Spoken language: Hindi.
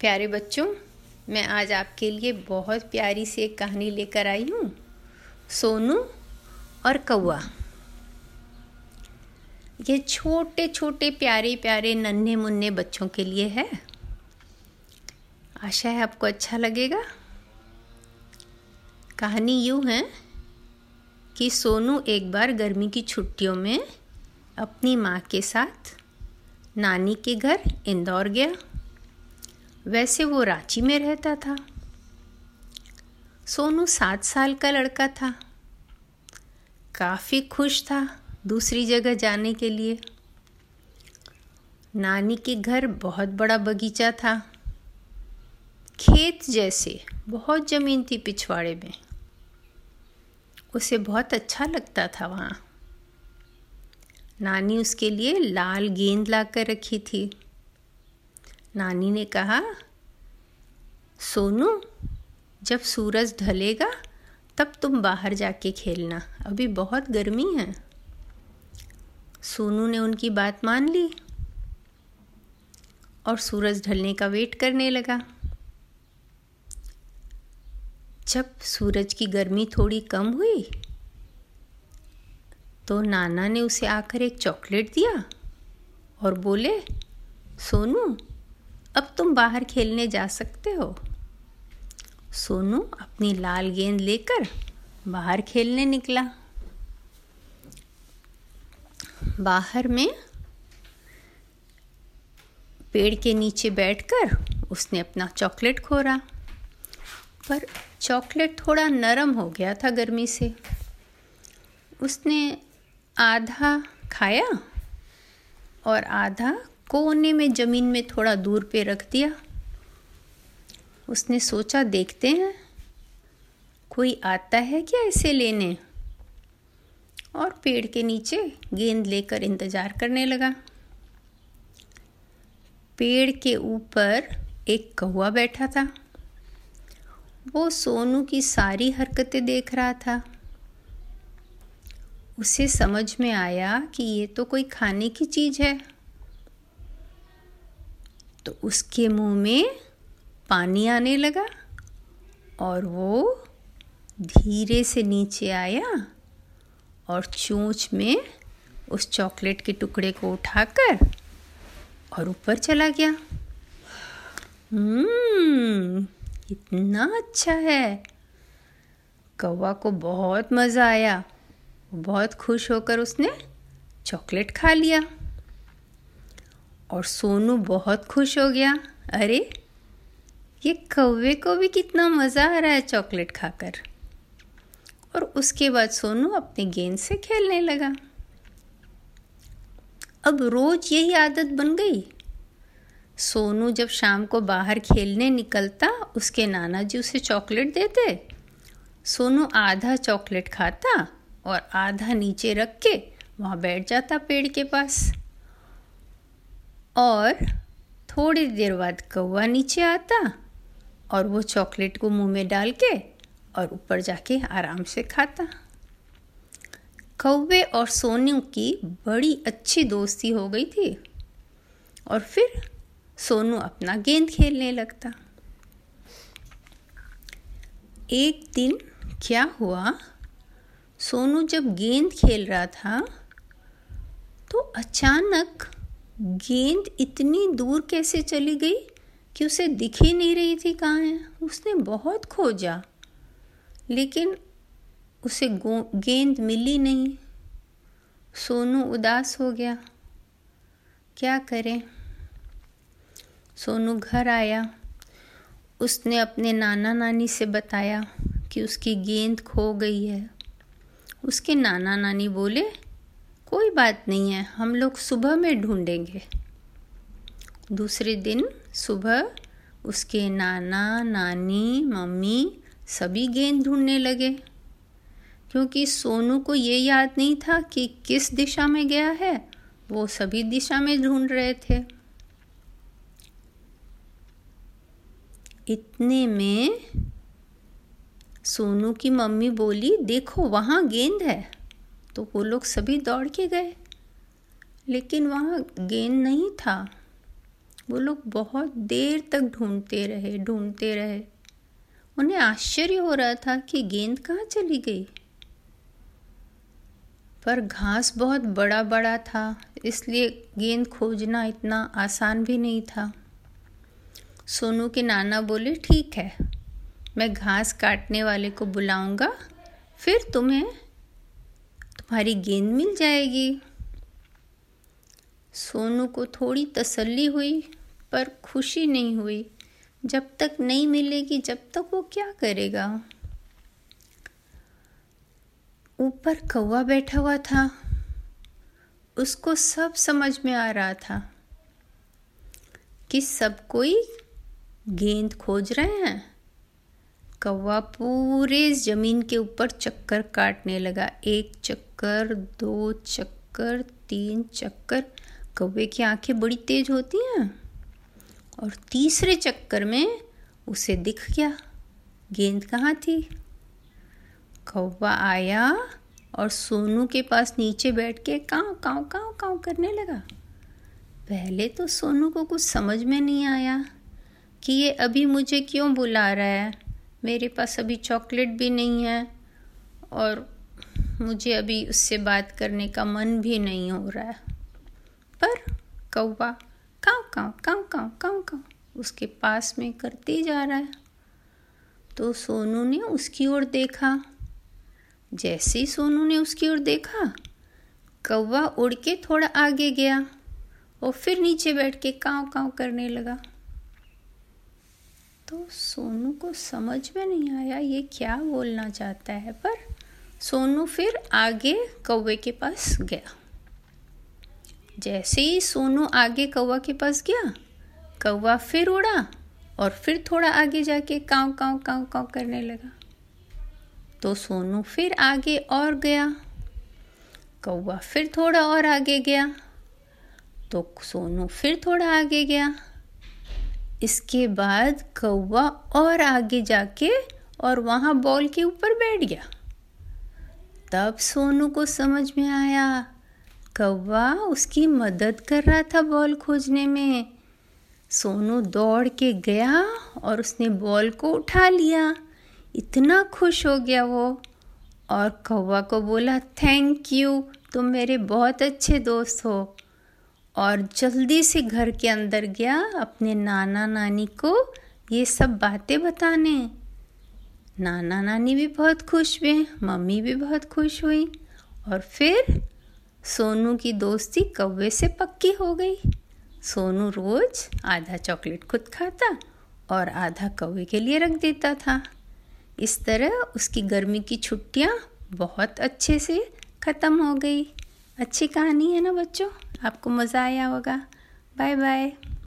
प्यारे बच्चों, मैं आज आपके लिए बहुत प्यारी सी एक कहानी लेकर आई हूँ। सोनू और कौआ ये छोटे छोटे, प्यारे प्यारे नन्हे मुन्ने बच्चों के लिए है। आशा है आपको अच्छा लगेगा। कहानी यूँ है कि सोनू एक बार गर्मी की छुट्टियों में अपनी माँ के साथ नानी के घर इंदौर गया। वैसे वो रांची में रहता था। सोनू सात साल का लड़का था। काफ़ी खुश था दूसरी जगह जाने के लिए। नानी के घर बहुत बड़ा बगीचा था। खेत जैसे, बहुत ज़मीन थी पिछवाड़े में। उसे बहुत अच्छा लगता था वहाँ। नानी उसके लिए लाल गेंद ला कर रखी थी। नानी ने कहा, सोनू, जब सूरज ढलेगा, तब तुम बाहर जाके खेलना। अभी बहुत गर्मी है। सोनू ने उनकी बात मान ली और सूरज ढलने का वेट करने लगा। जब सूरज की गर्मी थोड़ी कम हुई तो नाना ने उसे आकर एक चॉकलेट दिया और बोले, सोनू अब तुम बाहर खेलने जा सकते हो। सोनू अपनी लाल गेंद लेकर बाहर खेलने निकला। बाहर में पेड़ के नीचे बैठकर उसने अपना चॉकलेट खोरा। पर चॉकलेट थोड़ा नरम हो गया था गर्मी से। उसने आधा खाया और आधा कोने में ज़मीन में थोड़ा दूर पे रख दिया। उसने सोचा, देखते हैं, कोई आता है क्या इसे लेने? और पेड़ के नीचे गेंद लेकर इंतज़ार करने लगा। पेड़ के ऊपर एक कौआ बैठा था। वो सोनू की सारी हरकतें देख रहा था। उसे समझ में आया कि ये तो कोई खाने की चीज़ है। तो उसके मुँह में पानी आने लगा और वो धीरे से नीचे आया और चोंच में उस चॉकलेट के टुकड़े को उठाकर और ऊपर चला गया। हम्म इतना अच्छा है। कौवा को बहुत मज़ा आया। बहुत खुश होकर उसने चॉकलेट खा लिया। और सोनू बहुत खुश हो गया। अरे, ये कौवे को भी कितना मज़ा आ रहा है चॉकलेट खाकर। और उसके बाद सोनू अपने गेंद से खेलने लगा। अब रोज़ यही आदत बन गई। सोनू जब शाम को बाहर खेलने निकलता, उसके नाना जी उसे चॉकलेट देते। सोनू आधा चॉकलेट खाता और आधा नीचे रख के वहाँ बैठ जाता पेड़ के पास। और थोड़ी देर बाद कौवा नीचे आता और वो चॉकलेट को मुँह में डाल के और ऊपर जाके आराम से खाता। कौवे और सोनू की बड़ी अच्छी दोस्ती हो गई थी और फिर सोनू अपना गेंद खेलने लगता। एक दिन क्या हुआ? सोनू जब गेंद खेल रहा था तो अचानक गेंद इतनी दूर कैसे चली गई कि उसे दिख ही नहीं रही थी कहाँ है? उसने बहुत खोजा, लेकिन उसे गेंद मिली नहीं। सोनू उदास हो गया। क्या करें? सोनू घर आया। उसने अपने नाना नानी से बताया कि उसकी गेंद खो गई है। उसके नाना नानी बोले कोई बात नहीं है, हम लोग सुबह में ढूंढेंगे। दूसरे दिन सुबह उसके नाना, नानी, मम्मी सभी गेंद ढूँढने लगे, क्योंकि सोनू को ये याद नहीं था कि किस दिशा में गया है, वो सभी दिशा में ढूंढ रहे थे। इतने में सोनू की मम्मी बोली, देखो, वहाँ गेंद है। तो वो लोग सभी दौड़ के गए। लेकिन वहाँ गेंद नहीं था। वो लोग बहुत देर तक ढूंढते रहे ढूंढते रहे। उन्हें आश्चर्य हो रहा था कि गेंद कहाँ चली गई। पर घास बहुत बड़ा बड़ा था, इसलिए गेंद खोजना इतना आसान भी नहीं था। सोनू के नाना बोले, ठीक है, मैं घास काटने वाले को बुलाऊँगा, फिर तुम्हें तुम्हारी गेंद मिल जाएगी। सोनू को थोड़ी तसल्ली हुई, पर खुशी नहीं हुई। जब तक नहीं मिलेगी, जब तक वो क्या करेगा? ऊपर कौवा बैठा हुआ था। उसको सब समझ में आ रहा था कि सब कोई गेंद खोज रहे हैं। कौवा पूरे ज़मीन के ऊपर चक्कर काटने लगा। एक चक्कर, दो चक्कर, तीन चक्कर। कौवे की आँखें बड़ी तेज होती हैं और तीसरे चक्कर में उसे दिख गया। गेंद कहाँ थी? कौवा आया और सोनू के पास नीचे बैठ के काँव काँव काँव काँव करने लगा। पहले तो सोनू को कुछ समझ में नहीं आया कि ये अभी मुझे क्यों बुला रहा है। मेरे पास अभी चॉकलेट भी नहीं है और मुझे अभी उससे बात करने का मन भी नहीं हो रहा है। पर कौवा, काँव काँव काँव काँव काँव काँव, उसके पास में करते जा रहा है। तो सोनू ने उसकी ओर देखा। जैसे ही सोनू ने उसकी ओर देखा, कौवा उड़ के थोड़ा आगे गया और फिर नीचे बैठ के काँव काँव करने लगा। तो सोनू को समझ में नहीं आया ये क्या बोलना चाहता है, पर सोनू फिर आगे कौवे के पास गया। जैसे ही सोनू आगे कौवा के पास गया, कौवा फिर उड़ा और फिर थोड़ा आगे जाके काँव काँव काँव काँव करने लगा। तो सोनू फिर आगे और गया, कौवा फिर थोड़ा और आगे गया तो सोनू फिर थोड़ा आगे गया इसके बाद कौवा और आगे जाके और वहाँ बॉल के ऊपर बैठ गया। तब सोनू को समझ में आया, कौवा उसकी मदद कर रहा था बॉल खोजने में। सोनू दौड़ के गया और उसने बॉल को उठा लिया। इतना खुश हो गया वो और कौवा को बोला थैंक यू तुम मेरे बहुत अच्छे दोस्त हो। और जल्दी से घर के अंदर गया, अपने नाना नानी को ये सब बातें बताने। नाना नानी भी बहुत खुश हुए, मम्मी भी बहुत खुश हुई और फिर सोनू की दोस्ती कौवे से पक्की हो गई। सोनू रोज आधा चॉकलेट खुद खाता और आधा कौवे के लिए रख देता था। इस तरह उसकी गर्मी की छुट्टियाँ बहुत अच्छे से ख़त्म हो गई। अच्छी कहानी है ना बच्चों? आपको मज़ा आया होगा। Bye bye